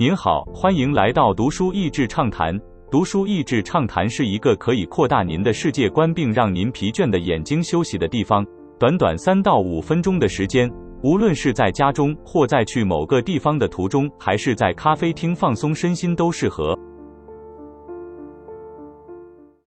您好，欢迎来到读书益智畅谈。读书益智畅谈是一个可以扩大您的世界观，并让您疲倦的眼睛休息的地方。短短三到五分钟的时间，无论是在家中，或在去某个地方的途中，还是在咖啡厅放松身心，都适合。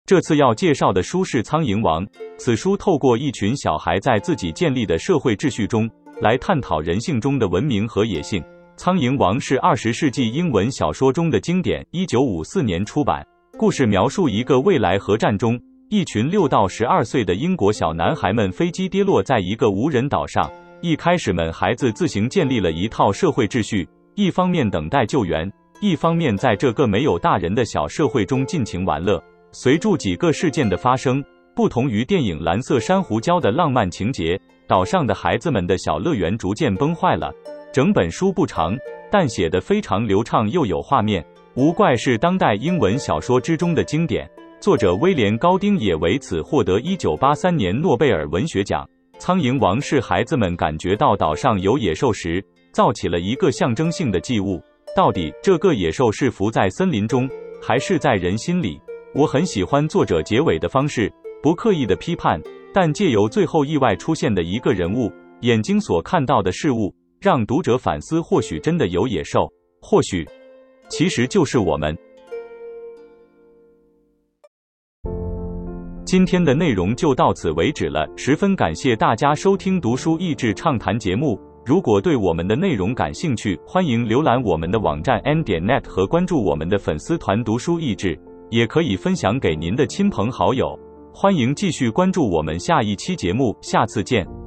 这次要介绍的书是《苍蝇王》。此书透过一群小孩在自己建立的社会秩序中，来探讨人性中的文明和野性。《苍蝇王》是二十世纪英文小说中的经典，一九五四年出版。故事描述一个未来核战中，一群六到十二岁的英国小男孩们飞机跌落在一个无人岛上。一开始们孩子自行建立了一套社会秩序，一方面等待救援，一方面在这个没有大人的小社会中尽情玩乐。随住几个事件的发生，不同于电影《蓝色珊瑚礁》的浪漫情节，岛上的孩子们的小乐园逐渐崩坏了。整本书不长，但写得非常流畅又有画面，无怪是当代英文小说之中的经典。作者威廉·高丁也为此获得1983年诺贝尔文学奖。苍蝇王是孩子们感觉到岛上有野兽时，造起了一个象征性的祭物。到底这个野兽是伏在森林中，还是在人心里？我很喜欢作者结尾的方式，不刻意的批判，但借由最后意外出现的一个人物眼睛所看到的事物，让读者反思：或许真的有野兽，或许其实就是我们。今天的内容就到此为止了，十分感谢大家收听《读书益智畅谈》节目。如果对我们的内容感兴趣，欢迎浏览我们的网站 n 点 net 和关注我们的粉丝团“读书益智”。也可以分享给您的亲朋好友，欢迎继续关注我们下一期节目，下次见。